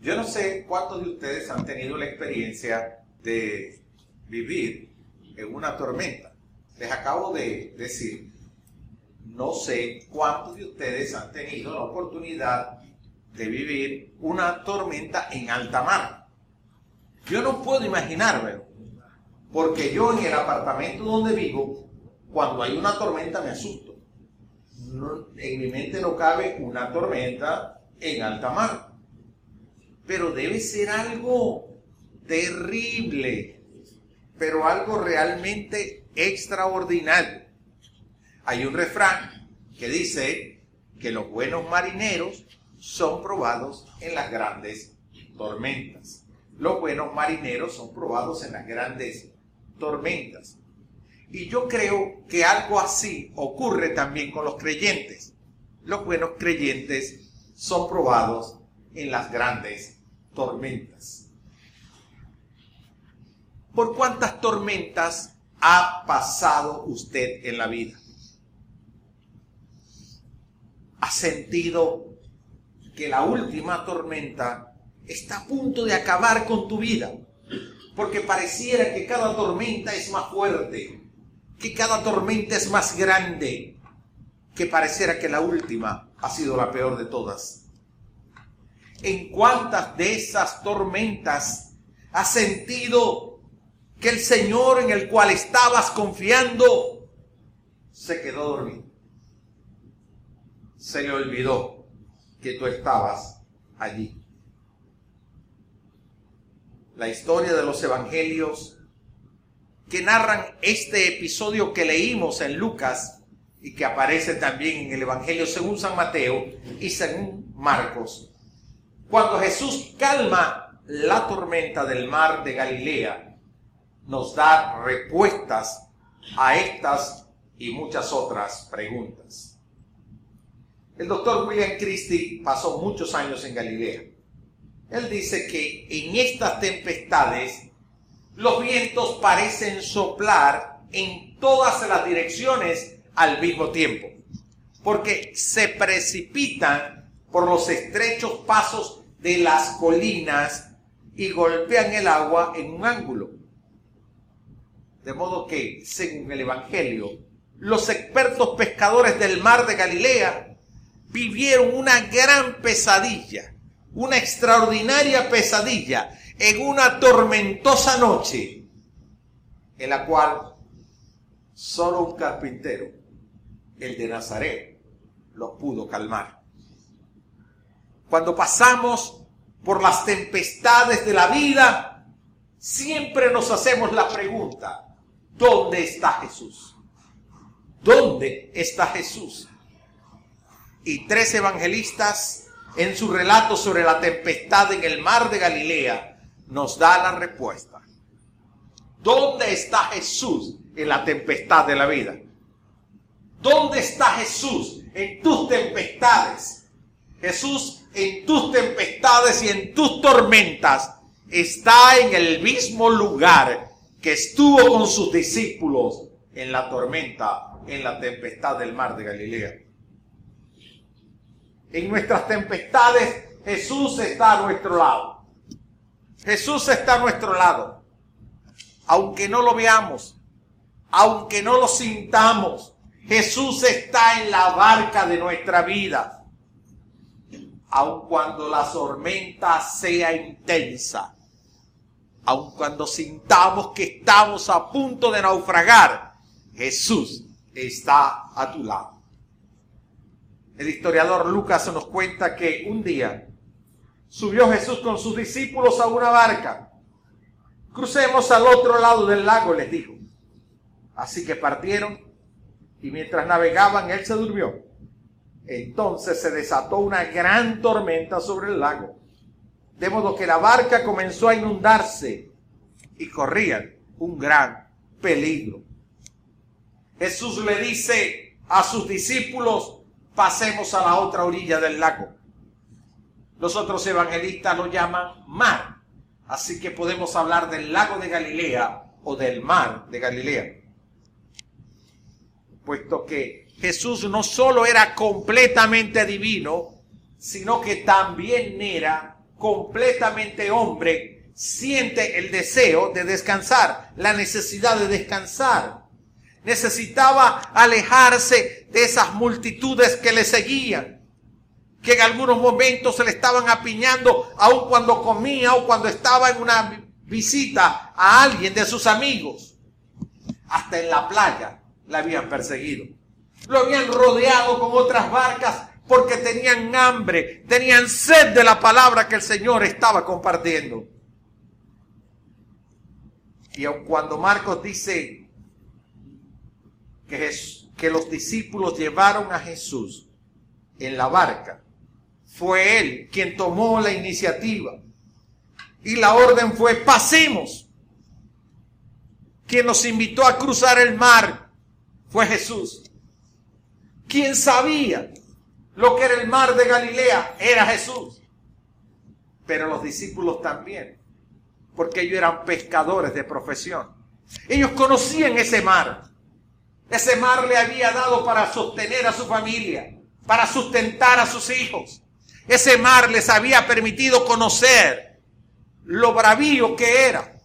Yo no sé cuántos de ustedes han tenido la experiencia de vivir en una tormenta. Les acabo de decir, no sé cuántos de ustedes han tenido la oportunidad de vivir una tormenta en alta mar. Yo no puedo imaginármelo, porque yo en el apartamento donde vivo, cuando hay una tormenta me asusto. en mi mente no cabe una tormenta en alta mar pero debe ser algo terrible, pero algo realmente extraordinario. Hay un refrán que dice que los buenos marineros son probados en las grandes tormentas. Los buenos marineros son probados en las grandes tormentas. Y yo creo que algo así ocurre también con los creyentes. Los buenos creyentes son probados en las grandes tormentas. ¿Por cuántas tormentas ha pasado usted en la vida? ¿Ha sentido que la última tormenta está a punto de acabar con tu vida? Porque pareciera que cada tormenta es más fuerte, que cada tormenta es más grande, que pareciera que la última ha sido la peor de todas en cuántas de esas tormentas has sentido que el Señor en el cual estabas confiando se quedó dormido. Se le olvidó que tú estabas allí. La historia de los evangelios que narran este episodio que leímos en Lucas y que aparece también en el Evangelio según San Mateo y según Marcos, cuando Jesús calma la tormenta del mar de Galilea, nos da respuestas a estas y muchas otras preguntas. El doctor William Christie pasó muchos años en Galilea. Él dice que en estas tempestades los vientos parecen soplar en todas las direcciones al mismo tiempo, porque se precipitan por los estrechos pasos de las colinas y golpean el agua en un ángulo. De modo que, según el Evangelio, los expertos pescadores del mar de Galilea vivieron una gran pesadilla, una extraordinaria pesadilla en una tormentosa noche, en la cual solo un carpintero, el de Nazaret, los pudo calmar. Cuando pasamos por las tempestades de la vida, siempre nos hacemos la pregunta, ¿dónde está Jesús? ¿Dónde está Jesús? Y tres evangelistas en su relato sobre la tempestad en el mar de Galilea nos da la respuesta. ¿Dónde está Jesús en la tempestad de la vida? ¿Dónde está Jesús en tus tempestades? Jesús en tus tempestades y en tus tormentas, está en el mismo lugar que estuvo con sus discípulos en la tormenta, en la tempestad del mar de Galilea. En nuestras tempestades Jesús está a nuestro lado. Jesús está a nuestro lado. Aunque no lo veamos, aunque no lo sintamos, Jesús está en la barca de nuestra vida aun cuando la tormenta sea intensa, aun cuando sintamos que estamos a punto de naufragar, Jesús está a tu lado. El historiador Lucas nos cuenta que un día subió Jesús con sus discípulos a una barca. Crucemos al otro lado del lago, les dijo. Así que partieron y mientras navegaban, él se durmió. Entonces se desató una gran tormenta sobre el lago, de modo que la barca comenzó a inundarse y corrían un gran peligro. Jesús le dice a sus discípulos, pasemos a la otra orilla del lago. Los otros evangelistas lo llaman mar, así que podemos hablar del lago de Galilea o del mar de Galilea. Puesto que Jesús no solo era completamente divino, sino que también era completamente hombre, siente el deseo de descansar, la necesidad de descansar. Necesitaba alejarse de esas multitudes que le seguían, que en algunos momentos se le estaban apiñando, aun cuando comía o cuando estaba en una visita a alguien de sus amigos. Hasta en la playa la habían perseguido. Lo habían rodeado con otras barcas porque tenían hambre, tenían sed de la palabra que el Señor estaba compartiendo. Y cuando Marcos dice que, que los discípulos llevaron a Jesús en la barca, fue él quien tomó la iniciativa. Y la orden fue, pasemos. Quien nos invitó a cruzar el mar fue Jesús. Quien sabía lo que era el mar de Galilea era Jesús. Pero los discípulos también, porque ellos eran pescadores de profesión. Ellos conocían ese mar. Ese mar le había dado para sostener a su familia, para sustentar a sus hijos. Ese mar les había permitido conocer lo bravío que era.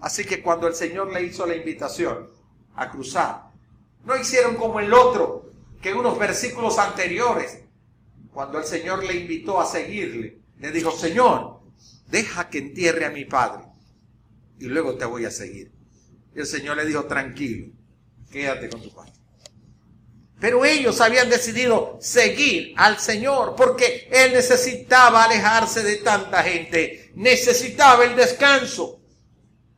Así que cuando el Señor le hizo la invitación a cruzar, no hicieron como el otro, que unos versículos anteriores, cuando el Señor le invitó a seguirle, le dijo, Señor, deja que entierre a mi padre y luego te voy a seguir. Y el Señor le dijo, tranquilo, quédate con tu padre. Pero ellos habían decidido seguir al Señor porque Él necesitaba alejarse de tanta gente, necesitaba el descanso.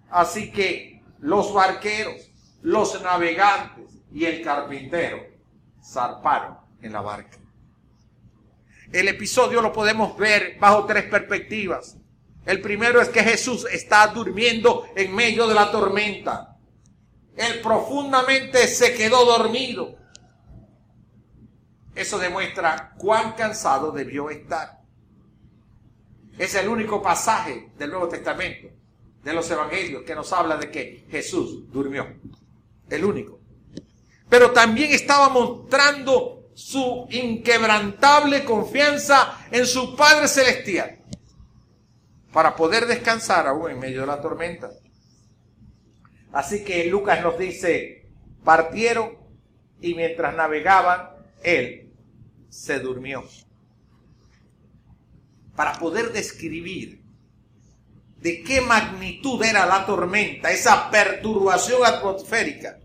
Así que los barqueros, los navegantes y el carpintero zarparon en la barca. El episodio lo podemos ver bajo tres perspectivas. El primero es que Jesús está durmiendo en medio de la tormenta. Él profundamente se quedó dormido. Eso demuestra cuán cansado debió estar. Es el único pasaje del Nuevo Testamento, de los Evangelios, que nos habla de que Jesús durmió. El único pero también estaba mostrando su inquebrantable confianza en su Padre Celestial para poder descansar aún en medio de la tormenta. Así que Lucas nos dice, partieron y mientras navegaban, él se durmió. Para poder describir de qué magnitud era la tormenta, esa perturbación atmosférica,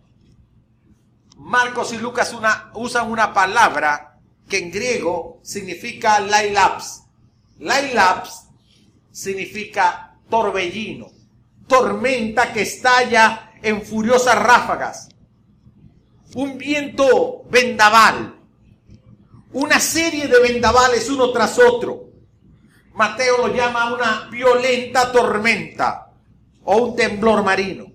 Marcos y Lucas usan una palabra que en griego significa lailaps. Lailaps significa torbellino, tormenta que estalla en furiosas ráfagas, un viento vendaval, una serie de vendavales uno tras otro. Mateo lo llama una violenta tormenta o un temblor marino,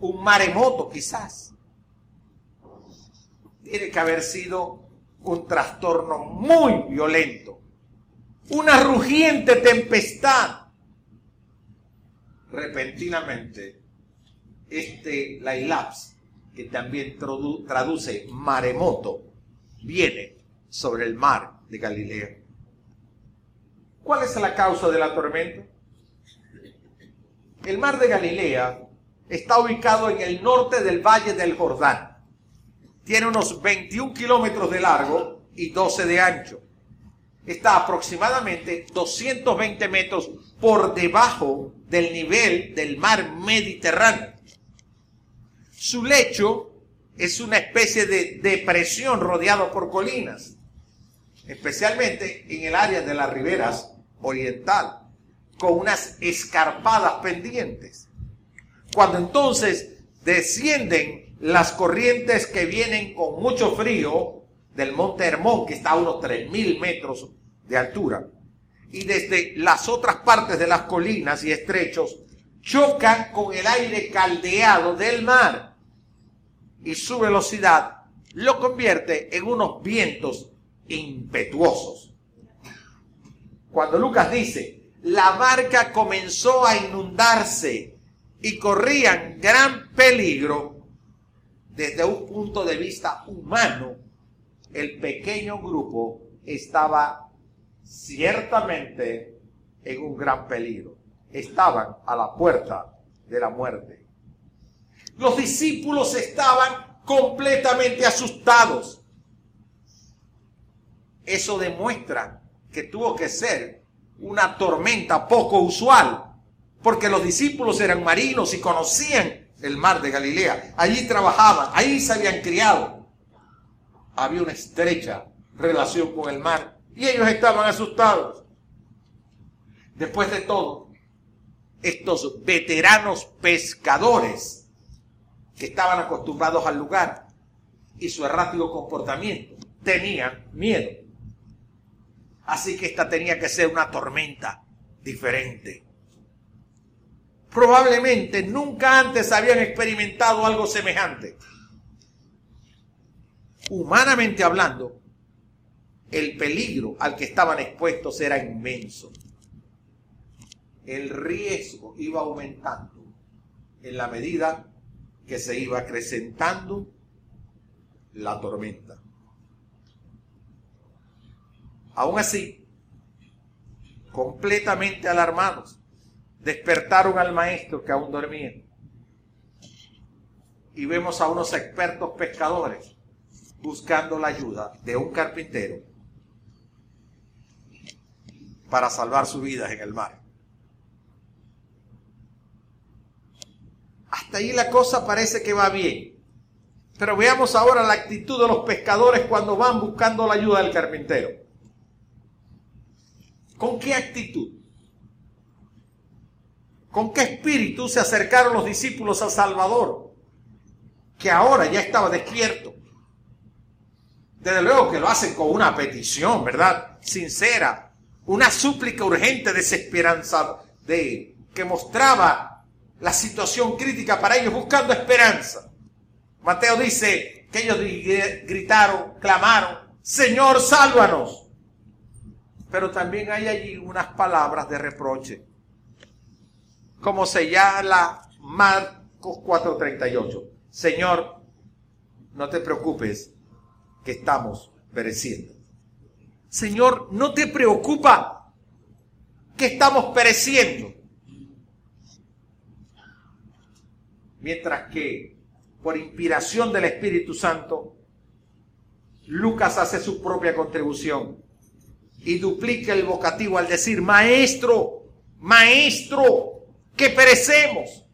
un maremoto quizás tiene que haber sido un trastorno muy violento, una rugiente tempestad. Repentinamente, este Lailaps, que también traduce maremoto, viene sobre el mar de Galilea. ¿Cuál es la causa de la tormenta? El mar de Galilea está ubicado en el norte del valle del Jordán tiene unos 21 kilómetros de largo y 12 de ancho. Está aproximadamente 220 metros por debajo del nivel del mar Mediterráneo. Su lecho es una especie de depresión rodeado por colinas, especialmente en el área de las riberas oriental, con unas escarpadas pendientes. Cuando entonces descienden las corrientes que vienen con mucho frío del monte Hermón, que está a unos 3.000 metros de altura, y desde las otras partes de las colinas y estrechos, chocan con el aire caldeado del mar y su velocidad lo convierte en unos vientos impetuosos. Cuando Lucas dice, la barca comenzó a inundarse y corrían gran peligro, desde un punto de vista humano, el pequeño grupo estaba ciertamente en un gran peligro. Estaban a la puerta de la muerte. Los discípulos estaban completamente asustados. Eso demuestra que tuvo que ser una tormenta poco usual, porque los discípulos eran marinos y conocían el mar de Galilea. Allí trabajaban, ahí se habían criado. Había una estrecha relación con el mar y ellos estaban asustados. Después de todo, estos veteranos pescadores que estaban acostumbrados al lugar y su errático comportamiento tenían miedo. Así que esta tenía que ser una tormenta diferente. Probablemente nunca antes habían experimentado algo semejante. Humanamente hablando, el peligro al que estaban expuestos era inmenso. El riesgo iba aumentando en la medida que se iba acrecentando la tormenta. Aún así, completamente alarmados, despertaron al maestro que aún dormía. Y vemos a unos expertos pescadores buscando la ayuda de un carpintero para salvar sus vidas en el mar. Hasta ahí la cosa parece que va bien. Pero veamos ahora la actitud de los pescadores cuando van buscando la ayuda del carpintero. ¿Con qué actitud? ¿Con qué espíritu se acercaron los discípulos al Salvador? Que ahora ya estaba despierto. Desde luego que lo hacen con una petición, ¿verdad? Sincera, una súplica urgente, desesperanza, de que mostraba la situación crítica para ellos, buscando esperanza. Mateo dice que ellos gritaron, clamaron, Señor, sálvanos. Pero también hay allí unas palabras de reproche como señala Marcos 4:38. Señor, no te preocupes que estamos pereciendo. Señor, no te preocupa que estamos pereciendo. Mientras que, por inspiración del Espíritu Santo, Lucas hace su propia contribución y duplica el vocativo al decir, maestro, maestro, que perecemos.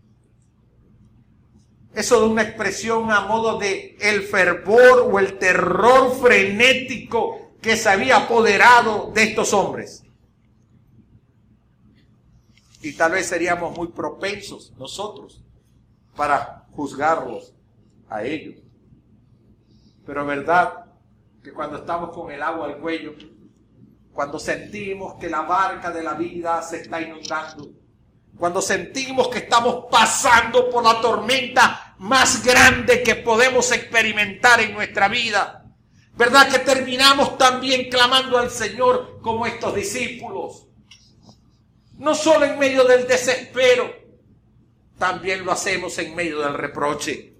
Eso de una expresión a modo de el fervor o el terror frenético que se había apoderado de estos hombres. Y tal vez seríamos muy propensos nosotros para juzgarlos a ellos. Pero verdad que cuando estamos con el agua al cuello, cuando sentimos que la barca de la vida se está inundando, cuando sentimos que estamos pasando por la tormenta más grande que podemos experimentar en nuestra vida. ¿Verdad que terminamos también clamando al Señor como estos discípulos? No solo en medio del desespero, también lo hacemos en medio del reproche.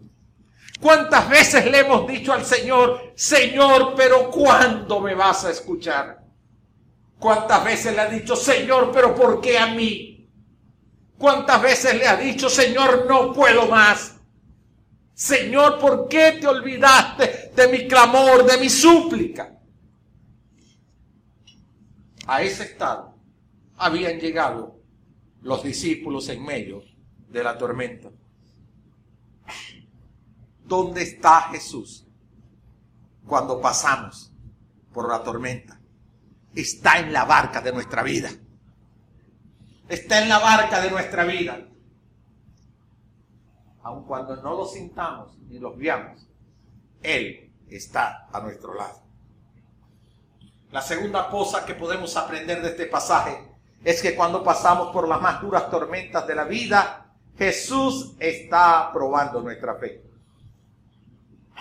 ¿Cuántas veces le hemos dicho al Señor, Señor, pero ¿cuándo me vas a escuchar? ¿Cuántas veces le ha dicho, Señor, pero ¿por qué a mí? ¿Cuántas veces le ha dicho, Señor, no puedo más? Señor, ¿por qué te olvidaste de mi clamor, de mi súplica? A ese estado habían llegado los discípulos en medio de la tormenta. ¿Dónde está Jesús cuando pasamos por la tormenta? Está en la barca de nuestra vida está en la barca de nuestra vida. Aun cuando no lo sintamos ni lo veamos, Él está a nuestro lado. La segunda cosa que podemos aprender de este pasaje es que cuando pasamos por las más duras tormentas de la vida, Jesús está probando nuestra fe.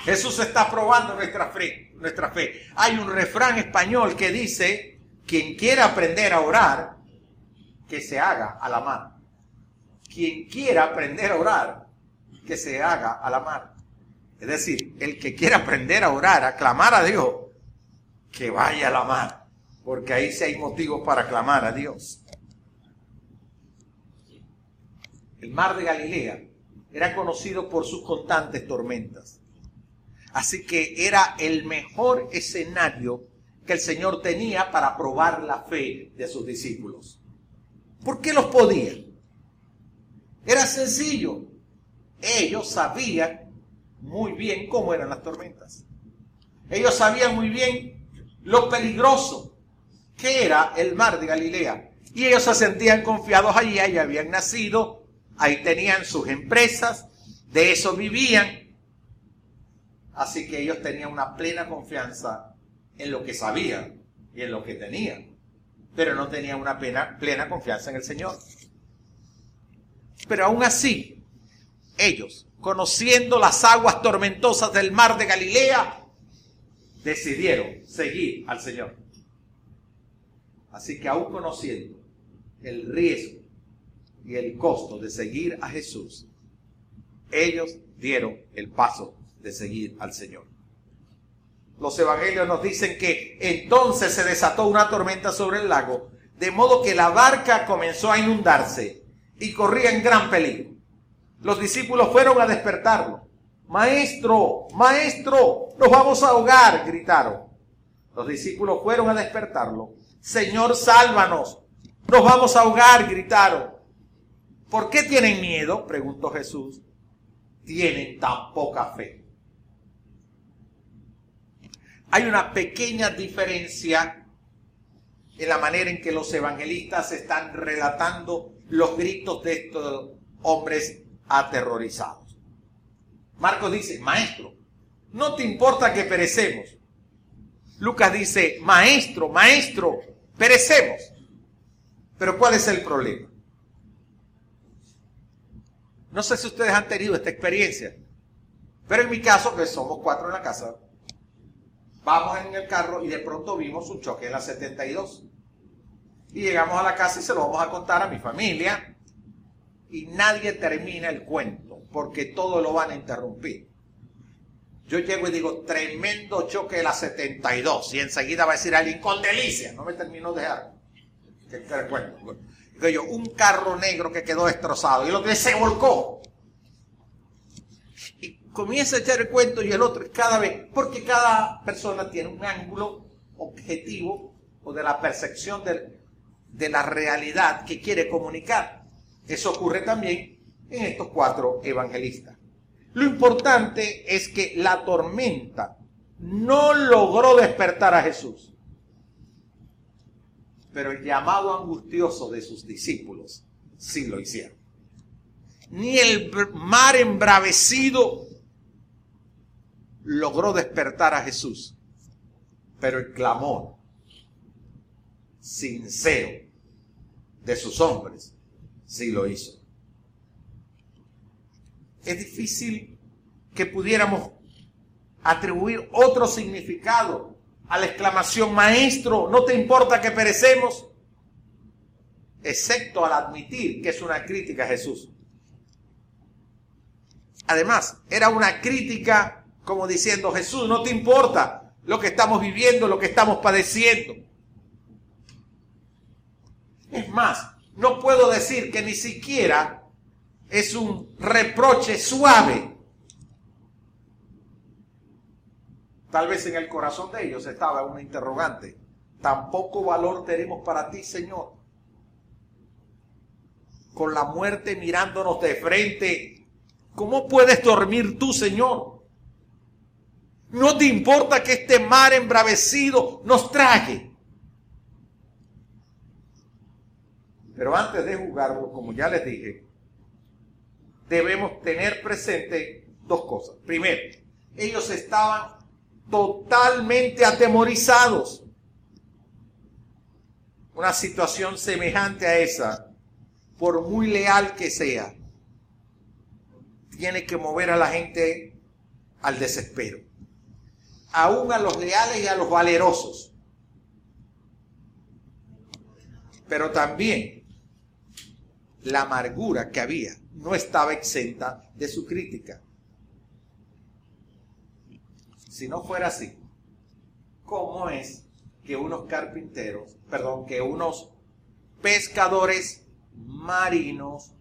Jesús está probando nuestra fe, nuestra fe. Hay un refrán español que dice, quien quiera aprender a orar, que se haga a la mar. Quien quiera aprender a orar, que se haga a la mar. Es decir, el que quiera aprender a orar, a clamar a Dios, que vaya a la mar. porque ahí sí hay motivos para clamar a Dios. El mar de Galilea era conocido por sus constantes tormentas. Así que era el mejor escenario que el Señor tenía para probar la fe de sus discípulos. ¿Por qué los podía? Era sencillo. Ellos sabían muy bien cómo eran las tormentas. Ellos sabían muy bien lo peligroso que era el mar de Galilea. Y ellos se sentían confiados allí, ahí habían nacido, ahí tenían sus empresas, de eso vivían. Así que ellos tenían una plena confianza en lo que sabían y en lo que tenían, pero no tenían una plena, plena confianza en el Señor. Pero aún así, ellos, conociendo las aguas tormentosas del mar de Galilea, decidieron seguir al Señor. Así que aún conociendo el riesgo y el costo de seguir a Jesús, ellos dieron el paso de seguir al Señor. Los evangelios nos dicen que entonces se desató una tormenta sobre el lago, de modo que la barca comenzó a inundarse y corría en gran peligro. Los discípulos fueron a despertarlo. Maestro, maestro, nos vamos a ahogar, gritaron. Los discípulos fueron a despertarlo. Señor, sálvanos, nos vamos a ahogar, gritaron. ¿Por qué tienen miedo? preguntó Jesús. Tienen tan poca fe. Hay una pequeña diferencia en la manera en que los evangelistas están relatando los gritos de estos hombres aterrorizados. Marcos dice, maestro, no te importa que perecemos. Lucas dice, maestro, maestro, perecemos. Pero ¿cuál es el problema? No sé si ustedes han tenido esta experiencia, pero en mi caso, que somos cuatro en la casa, vamos en el carro y de pronto vimos un choque en la 72. Y llegamos a la casa y se lo vamos a contar a mi familia. Y nadie termina el cuento porque todo lo van a interrumpir. Yo llego y digo, tremendo choque de la 72. Y enseguida va a decir alguien, con delicia. No me termino de dejar. ¿Qué cuento? Digo yo, un carro negro que quedó destrozado. Y lo que se volcó comienza a echar el cuento y el otro cada vez, porque cada persona tiene un ángulo objetivo o de la percepción de, de la realidad que quiere comunicar. Eso ocurre también en estos cuatro evangelistas. Lo importante es que la tormenta no logró despertar a Jesús, pero el llamado angustioso de sus discípulos sí lo hicieron. Ni el mar embravecido logró despertar a Jesús. Pero el clamor sincero de sus hombres sí lo hizo. Es difícil que pudiéramos atribuir otro significado a la exclamación, maestro, ¿no te importa que perecemos? Excepto al admitir que es una crítica a Jesús. Además, era una crítica como diciendo, Jesús, no te importa lo que estamos viviendo, lo que estamos padeciendo. Es más, no puedo decir que ni siquiera es un reproche suave. Tal vez en el corazón de ellos estaba una interrogante. Tampoco valor tenemos para ti, Señor. Con la muerte mirándonos de frente, ¿cómo puedes dormir tú, Señor? No te importa que este mar embravecido nos traje. Pero antes de jugarlo, como ya les dije, debemos tener presente dos cosas. Primero, ellos estaban totalmente atemorizados. Una situación semejante a esa, por muy leal que sea, tiene que mover a la gente al desespero aún a los leales y a los valerosos. Pero también la amargura que había no estaba exenta de su crítica. Si no fuera así, ¿cómo es que unos carpinteros, perdón, que unos pescadores marinos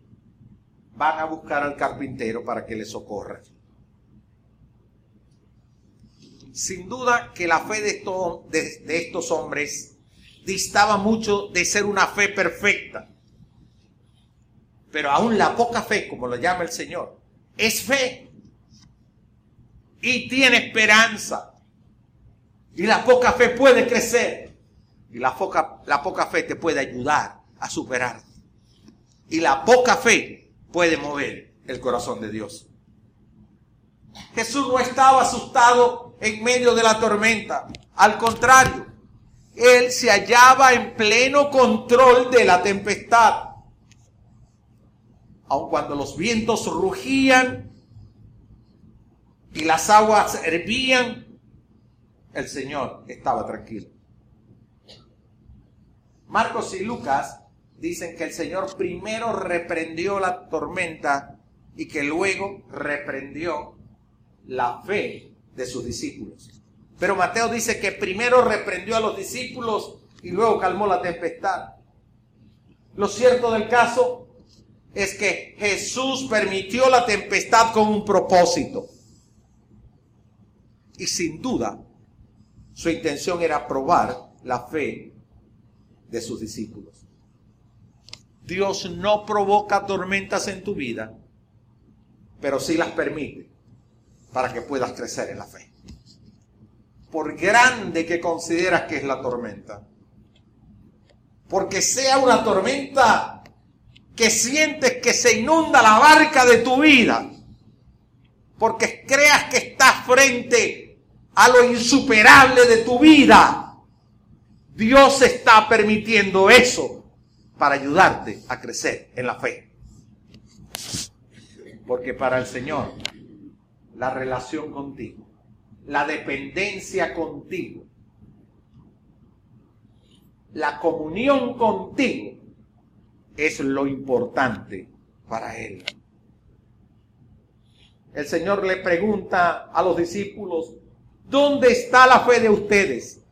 van a buscar al carpintero para que les socorra. Sin duda que la fe de de estos hombres distaba mucho de ser una fe perfecta. Pero aún la poca fe, como lo llama el Señor, es fe. Y tiene esperanza. Y la poca fe puede crecer. Y la poca, la poca fe te puede ayudar a superar. Y la poca fe puede mover el corazón de Dios. Jesús no estaba asustado en medio de la tormenta. Al contrario, él se hallaba en pleno control de la tempestad. Aun cuando los vientos rugían y las aguas hervían, el Señor estaba tranquilo. Marcos y Lucas dicen que el Señor primero reprendió la tormenta y que luego reprendió la fe de sus discípulos. Pero Mateo dice que primero reprendió a los discípulos y luego calmó la tempestad. Lo cierto del caso es que Jesús permitió la tempestad con un propósito. Y sin duda, su intención era probar la fe de sus discípulos. Dios no provoca tormentas en tu vida, pero sí las permite para que puedas crecer en la fe por grande que consideras que es la tormenta. Porque sea una tormenta que sientes que se inunda la barca de tu vida. Porque creas que estás frente a lo insuperable de tu vida. Dios está permitiendo eso para ayudarte a crecer en la fe. Porque para el Señor, la relación contigo la dependencia contigo, la comunión contigo es lo importante para Él. El Señor le pregunta a los discípulos, ¿dónde está la fe de ustedes?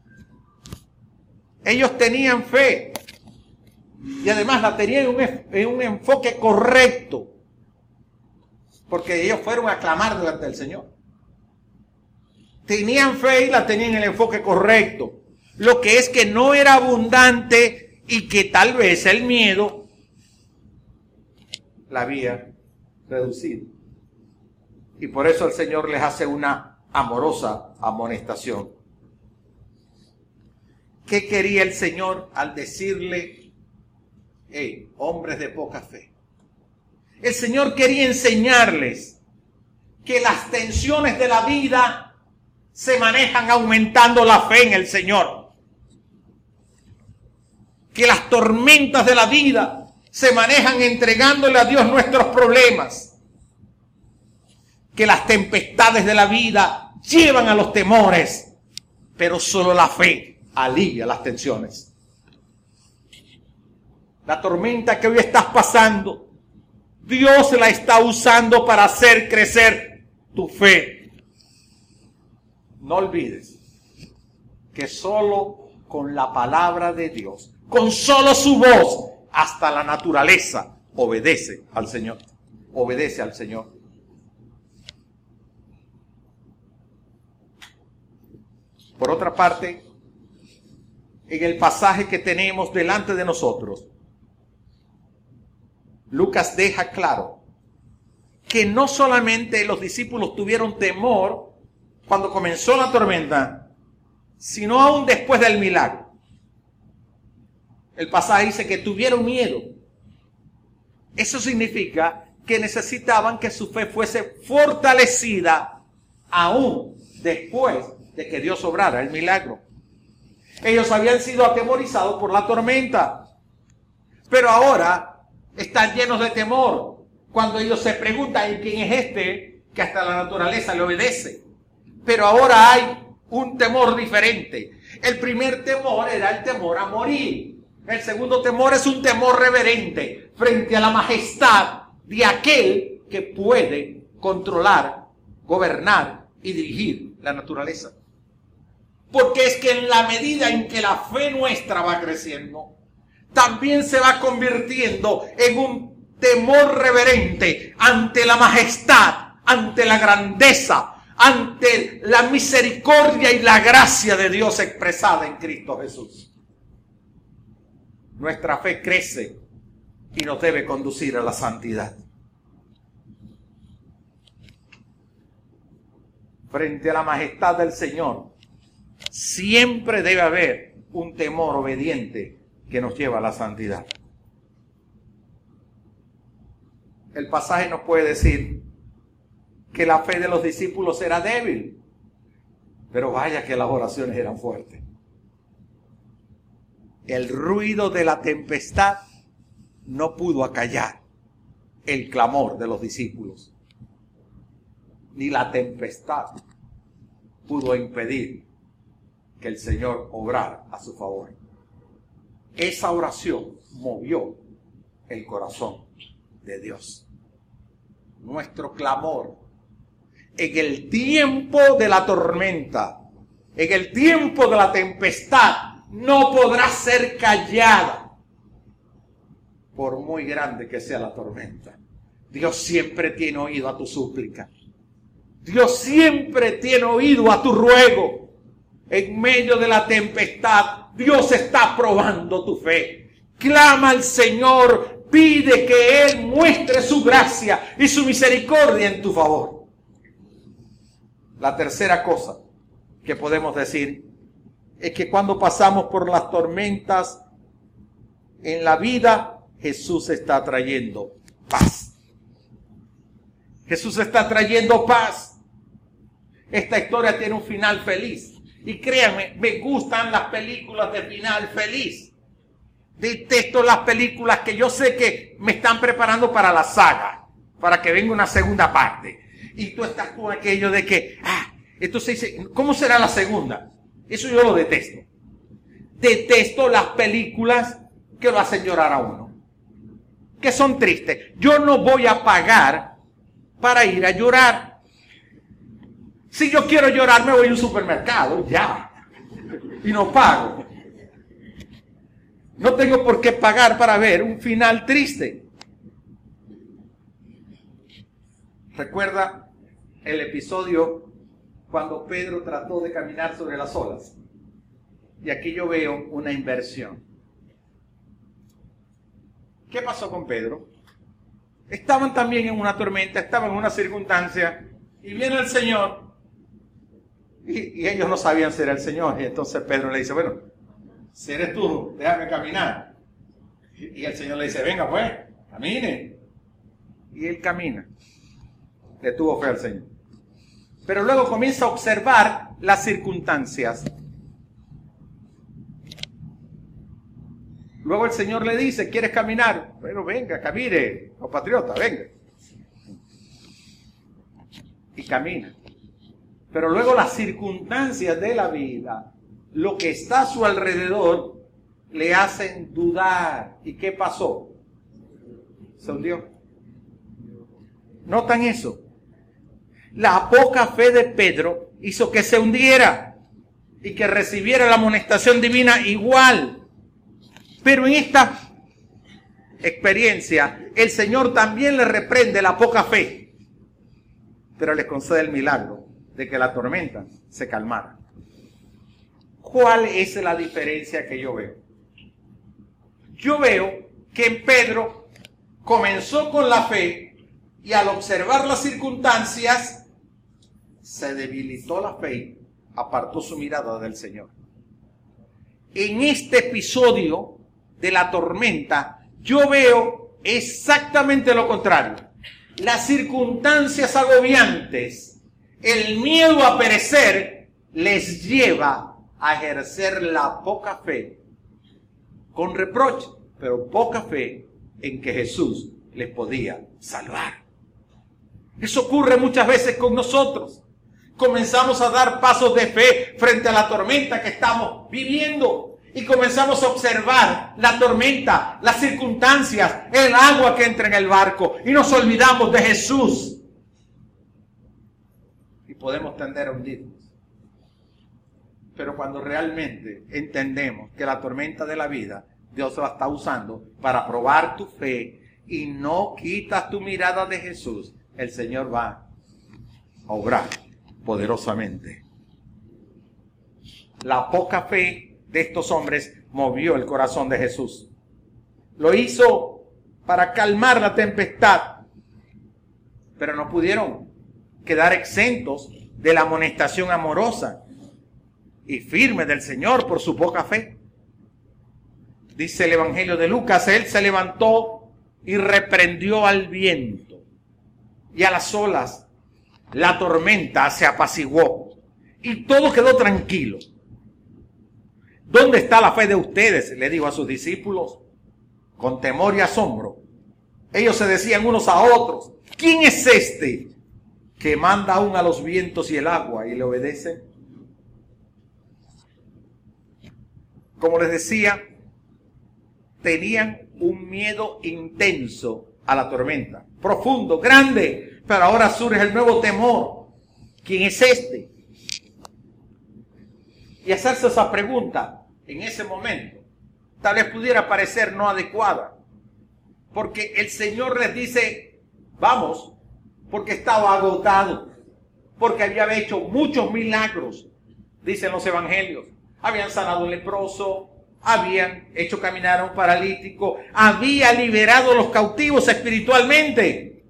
Ellos tenían fe y además la tenían en un, enfoque correcto, porque ellos fueron a clamar delante del Señor tenían fe y la tenían en el enfoque correcto. Lo que es que no era abundante y que tal vez el miedo la había reducido. Y por eso el Señor les hace una amorosa amonestación. ¿Qué quería el Señor al decirle, hey, hombres de poca fe? El Señor quería enseñarles que las tensiones de la vida se manejan aumentando la fe en el Señor. Que las tormentas de la vida se manejan entregándole a Dios nuestros problemas. Que las tempestades de la vida llevan a los temores, pero solo la fe alivia las tensiones. La tormenta que hoy estás pasando, Dios la está usando para hacer crecer tu fe no olvides que solo con la palabra de Dios, con solo su voz, hasta la naturaleza obedece al Señor. Obedece al Señor. Por otra parte, en el pasaje que tenemos delante de nosotros, Lucas deja claro que no solamente los discípulos tuvieron temor cuando comenzó la tormenta, sino aún después del milagro. El pasaje dice que tuvieron miedo. Eso significa que necesitaban que su fe fuese fortalecida aún después de que Dios obrara el milagro. Ellos habían sido atemorizados por la tormenta, pero ahora están llenos de temor cuando ellos se preguntan, quién es este que hasta la naturaleza le obedece? Pero ahora hay un temor diferente. El primer temor era el temor a morir. El segundo temor es un temor reverente frente a la majestad de aquel que puede controlar, gobernar y dirigir la naturaleza. Porque es que en la medida en que la fe nuestra va creciendo, también se va convirtiendo en un temor reverente ante la majestad, ante la grandeza, ante la misericordia y la gracia de Dios expresada en Cristo Jesús. Nuestra fe crece y nos debe conducir a la santidad. Frente a la majestad del Señor, siempre debe haber un temor obediente que nos lleva a la santidad. El pasaje nos puede decir que la fe de los discípulos era débil, pero vaya que las oraciones eran fuertes. El ruido de la tempestad no pudo acallar el clamor de los discípulos, ni la tempestad pudo impedir que el Señor obrara a su favor. Esa oración movió el corazón de Dios. Nuestro clamor en el tiempo de la tormenta, en el tiempo de la tempestad, no podrá ser callada, por muy grande que sea la tormenta. Dios siempre tiene oído a tu súplica. Dios siempre tiene oído a tu ruego. En medio de la tempestad, Dios está probando tu fe. Clama al Señor, pide que Él muestre su gracia y su misericordia en tu favor. La tercera cosa que podemos decir es que cuando pasamos por las tormentas en la vida, Jesús está trayendo paz. Jesús está trayendo paz. Esta historia tiene un final feliz. Y créanme, me gustan las películas de final feliz. Detesto las películas que yo sé que me están preparando para la saga, para que venga una segunda parte y tú estás con aquello de que, ah, entonces dice, ¿cómo será la segunda? Eso yo lo detesto. Detesto las películas que lo hacen llorar a uno, que son tristes. Yo no voy a pagar para ir a llorar. Si yo quiero llorar, me voy a un supermercado, ya. Y no pago. No tengo por qué pagar para ver un final triste. Recuerda el episodio cuando Pedro trató de caminar sobre las olas. Y aquí yo veo una inversión. ¿Qué pasó con Pedro? Estaban también en una tormenta, estaban en una circunstancia, y viene el Señor, y, ellos no sabían ser el Señor, y entonces Pedro le dice, bueno, si eres tú, déjame caminar. Y, y el Señor le dice, venga pues, camine. Y él camina. Le tuvo fe al Señor pero luego comienza a observar las circunstancias. Luego el Señor le dice, ¿quieres caminar? Bueno, venga, camine, compatriota, venga. Y camina. Pero luego las circunstancias de la vida, lo que está a su alrededor, le hacen dudar. ¿Y qué pasó? Se hundió. ¿Notan eso? la poca fe de Pedro hizo que se hundiera y que recibiera la amonestación divina igual. Pero en esta experiencia, el Señor también le reprende la poca fe, pero le concede el milagro de que la tormenta se calmara. ¿Cuál es la diferencia que yo veo? Yo veo que Pedro comenzó con la fe y al observar las circunstancias se debilitó la fe, apartó su mirada del Señor. En este episodio de la tormenta, yo veo exactamente lo contrario. Las circunstancias agobiantes, el miedo a perecer, les lleva a ejercer la poca fe, con reproche, pero poca fe en que Jesús les podía salvar. Eso ocurre muchas veces con nosotros comenzamos a dar pasos de fe frente a la tormenta que estamos viviendo. Y comenzamos a observar la tormenta, las circunstancias, el agua que entra en el barco. Y nos olvidamos de Jesús. Podemos tender a hundirnos. Pero cuando realmente entendemos que la tormenta de la vida, Dios la está usando para probar tu fe y no quitas tu mirada de Jesús, el Señor va a obrar poderosamente. La poca fe de estos hombres movió el corazón de Jesús. Lo hizo para calmar la tempestad, pero no pudieron quedar exentos de la amonestación amorosa y firme del Señor por su poca fe. Dice el Evangelio de Lucas, él se levantó y reprendió al viento y a las olas. La tormenta se apaciguó y todo quedó tranquilo. ¿Dónde está la fe de ustedes? Le dijo a sus discípulos con temor y asombro. Ellos se decían unos a otros, ¿quién es este que manda aún a los vientos y el agua y le obedece? Como les decía, tenían un miedo intenso a la tormenta, profundo, grande, pero ahora surge el nuevo temor. ¿Quién es este? Y hacerse esa pregunta en ese momento, tal vez pudiera parecer no adecuada, porque el Señor les dice, vamos, porque estaba agotado, porque había hecho muchos milagros, dicen los evangelios. Habían sanado un leproso, habían hecho caminar a un paralítico, había liberado a los cautivos espiritualmente.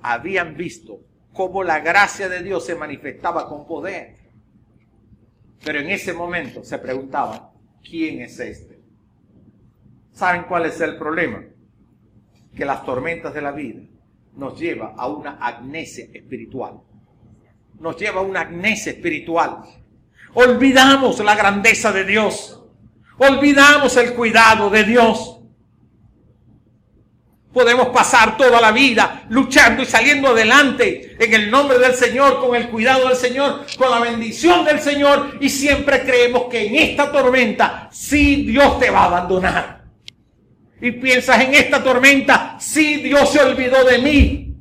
Habían visto cómo la gracia de Dios se manifestaba con poder. Pero en ese momento se preguntaban, ¿quién es este? ¿Saben cuál es el problema? Que las tormentas de la vida nos lleva a una amnesia espiritual. Nos lleva a una amnesia espiritual. Olvidamos la grandeza de Dios. Olvidamos el cuidado de Dios. Podemos pasar toda la vida luchando y saliendo adelante en el nombre del Señor, con el cuidado del Señor, con la bendición del Señor y siempre creemos que en esta tormenta sí Dios te va a abandonar. Y piensas en esta tormenta, sí Dios se olvidó de mí.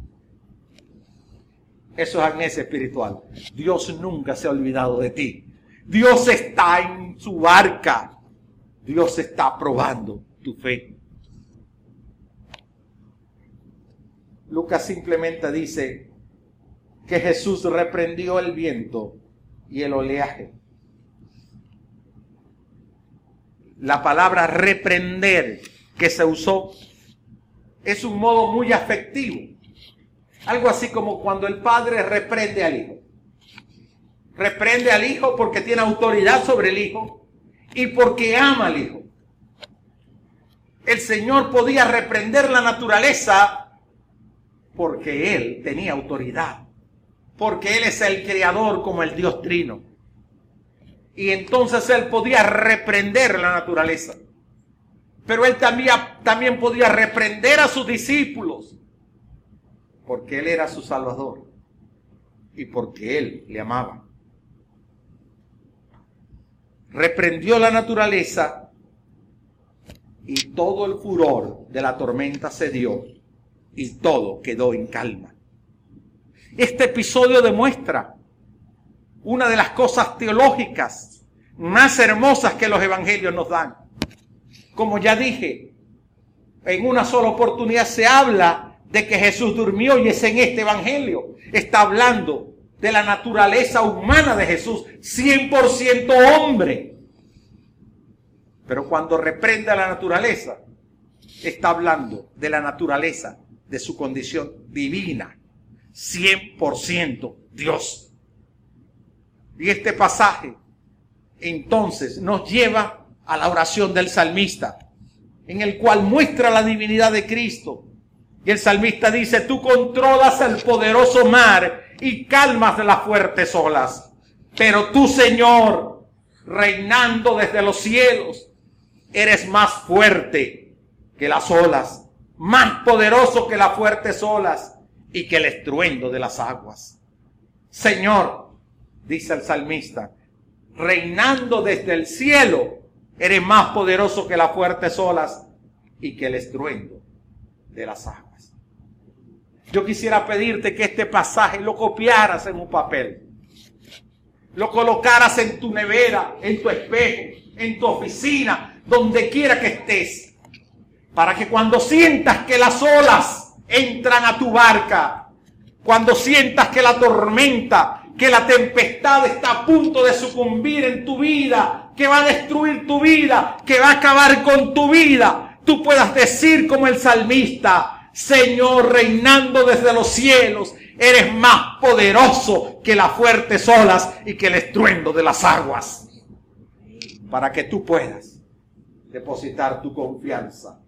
Eso es amnesia espiritual. Dios nunca se ha olvidado de ti. Dios está en su barca. Dios está probando tu fe. Lucas simplemente dice que Jesús reprendió el viento y el oleaje. La palabra reprender que se usó es un modo muy afectivo. Algo así como cuando el padre reprende al hijo. Reprende al hijo porque tiene autoridad sobre el hijo y porque ama al hijo. El Señor podía reprender la naturaleza porque Él tenía autoridad, porque Él es el creador como el Dios trino. Y entonces Él podía reprender la naturaleza. Pero Él también, podía reprender a sus discípulos, porque Él era su Salvador y porque Él le amaba. Reprendió la naturaleza y todo el furor de la tormenta se dio y todo quedó en calma. Este episodio demuestra una de las cosas teológicas más hermosas que los evangelios nos dan. Como ya dije, en una sola oportunidad se habla de que Jesús durmió y es en este evangelio. Está hablando de la naturaleza humana de Jesús, 100% hombre. Pero cuando reprende a la naturaleza, está hablando de la naturaleza de su condición divina, 100% Dios. Y este pasaje entonces nos lleva a la oración del salmista, en el cual muestra la divinidad de Cristo. Y el salmista dice, tú controlas el poderoso mar y calmas las fuertes olas. Pero tú, Señor, reinando desde los cielos, eres más fuerte que las olas más poderoso que las fuertes olas y que el estruendo de las aguas. Señor, dice el salmista, reinando desde el cielo, eres más poderoso que las fuertes olas y que el estruendo de las aguas. Yo quisiera pedirte que este pasaje lo copiaras en un papel lo colocaras en tu nevera, en tu espejo, en tu oficina, donde quiera que estés, para que cuando sientas que las olas entran a tu barca, cuando sientas que la tormenta, que la tempestad está a punto de sucumbir en tu vida, que va a destruir tu vida, que va a acabar con tu vida, tú puedas decir como el salmista, Señor, reinando desde los cielos, eres más poderoso que las fuertes olas y que el estruendo de las aguas. Para que tú puedas depositar tu confianza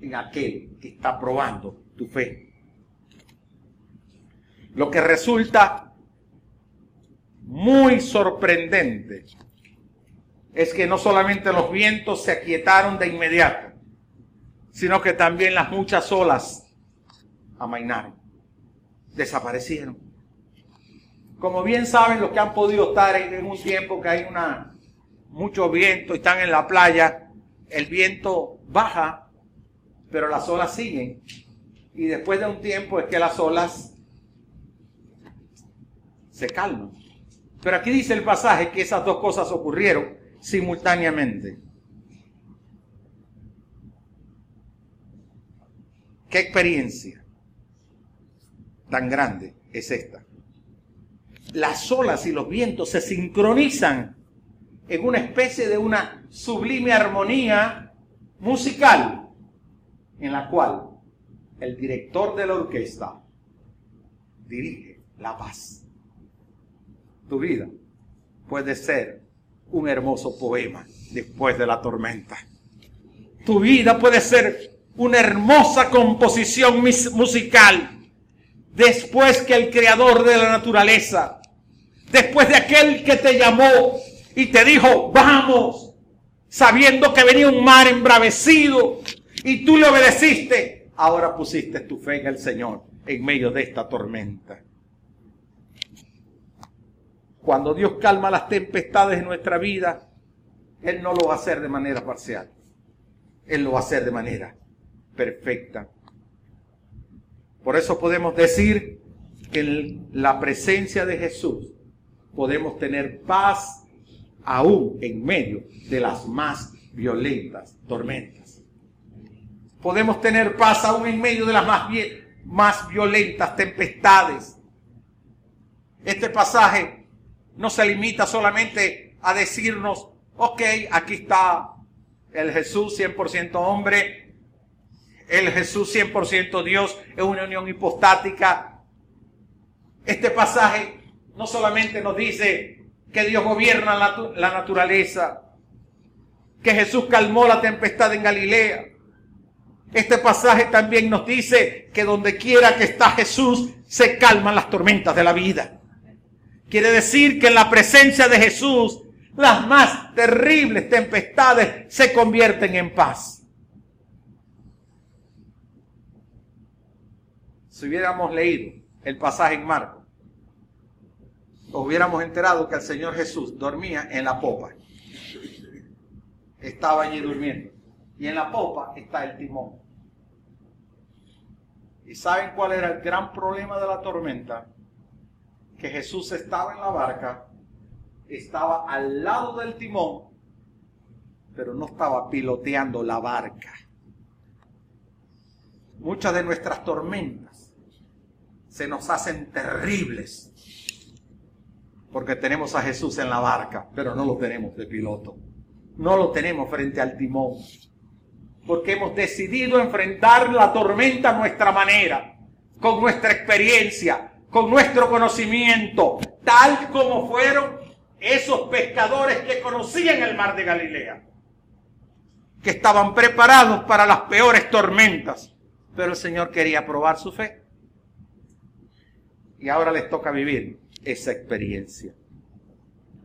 en aquel que está probando tu fe. Lo que resulta muy sorprendente es que no solamente los vientos se aquietaron de inmediato, sino que también las muchas olas amainaron, desaparecieron. Como bien saben los que han podido estar en un tiempo que hay una, mucho viento y están en la playa, el viento baja, pero las olas siguen. Y después de un tiempo es que las olas se calman. Pero aquí dice el pasaje que esas dos cosas ocurrieron simultáneamente. ¿Qué experiencia tan grande es esta? Las olas y los vientos se sincronizan en una especie de una sublime armonía musical en la cual el director de la orquesta dirige la paz. Tu vida puede ser un hermoso poema después de la tormenta. Tu vida puede ser una hermosa composición musical después que el creador de la naturaleza, después de aquel que te llamó y te dijo, vamos, sabiendo que venía un mar embravecido y tú le obedeciste, ahora pusiste tu fe en el Señor en medio de esta tormenta. Cuando Dios calma las tempestades en nuestra vida, Él no lo va a hacer de manera parcial. Él lo va a hacer de manera perfecta. Por eso podemos decir que en la presencia de Jesús podemos tener paz aún en medio de las más violentas tormentas. Podemos tener paz aún en medio de las más, más violentas tempestades. Este pasaje no se limita solamente a decirnos, ok, aquí está el Jesús 100% hombre, el Jesús 100% Dios, es una unión hipostática. Este pasaje no solamente nos dice que Dios gobierna la, la naturaleza, que Jesús calmó la tempestad en Galilea. Este pasaje también nos dice que donde quiera que está Jesús, se calman las tormentas de la vida. Quiere decir que en la presencia de Jesús las más terribles tempestades se convierten en paz. Si hubiéramos leído el pasaje en Marco, nos hubiéramos enterado que el Señor Jesús dormía en la popa. Estaba allí durmiendo. Y en la popa está el timón. ¿Y saben cuál era el gran problema de la tormenta? Que Jesús estaba en la barca, estaba al lado del timón, pero no estaba piloteando la barca. Muchas de nuestras tormentas se nos hacen terribles porque tenemos a Jesús en la barca, pero no lo tenemos de piloto. No lo tenemos frente al timón. Porque hemos decidido enfrentar la tormenta a nuestra manera, con nuestra experiencia, con nuestro conocimiento, tal como fueron esos pescadores que conocían el mar de Galilea, que estaban preparados para las peores tormentas, pero el Señor quería probar su fe. Y ahora les toca vivir esa experiencia.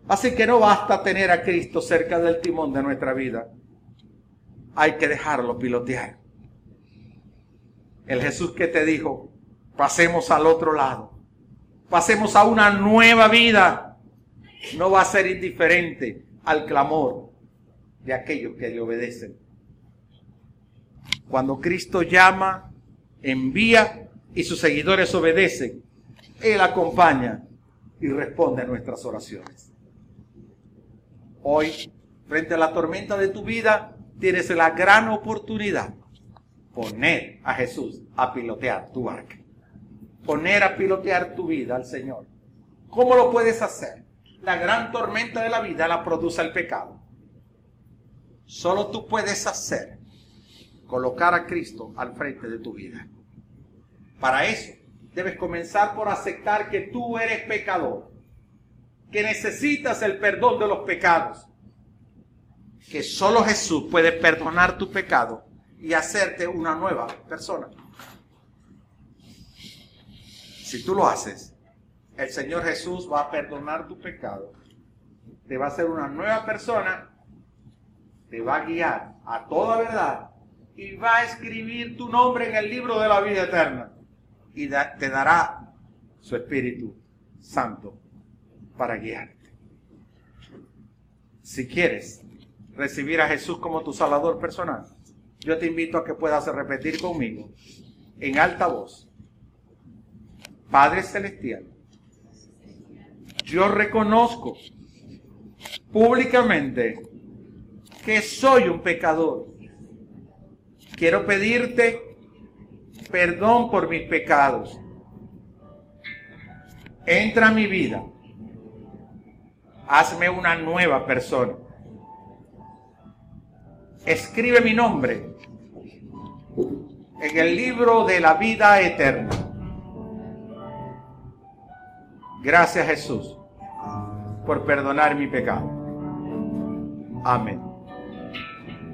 Así que no basta tener a Cristo cerca del timón de nuestra vida. Hay que dejarlo pilotear. El Jesús que te dijo, pasemos al otro lado pasemos a una nueva vida, no va a ser indiferente al clamor de aquellos que le obedecen. Cuando Cristo llama, envía y sus seguidores obedecen, Él acompaña y responde a nuestras oraciones. Hoy, frente a la tormenta de tu vida, tienes la gran oportunidad poner a Jesús a pilotear tu barca. Poner a pilotear tu vida al Señor. ¿Cómo lo puedes hacer? La gran tormenta de la vida la produce el pecado. Solo tú puedes hacer colocar a Cristo al frente de tu vida. Para eso, debes comenzar por aceptar que tú eres pecador, que necesitas el perdón de los pecados, que solo Jesús puede perdonar tu pecado y hacerte una nueva persona. Si tú lo haces, el Señor Jesús va a perdonar tu pecado, te va a hacer una nueva persona, te va a guiar a toda verdad y va a escribir tu nombre en el libro de la vida eterna y te dará su Espíritu Santo para guiarte. Si quieres recibir a Jesús como tu Salvador personal, yo te invito a que puedas repetir conmigo en alta voz. Padre Celestial, yo reconozco públicamente que soy un pecador Quiero pedirte perdón por mis pecados. Entra a mi vida. Hazme una nueva persona. Escribe mi nombre en el libro de la vida eterna. Gracias Jesús por perdonar mi pecado. Amén.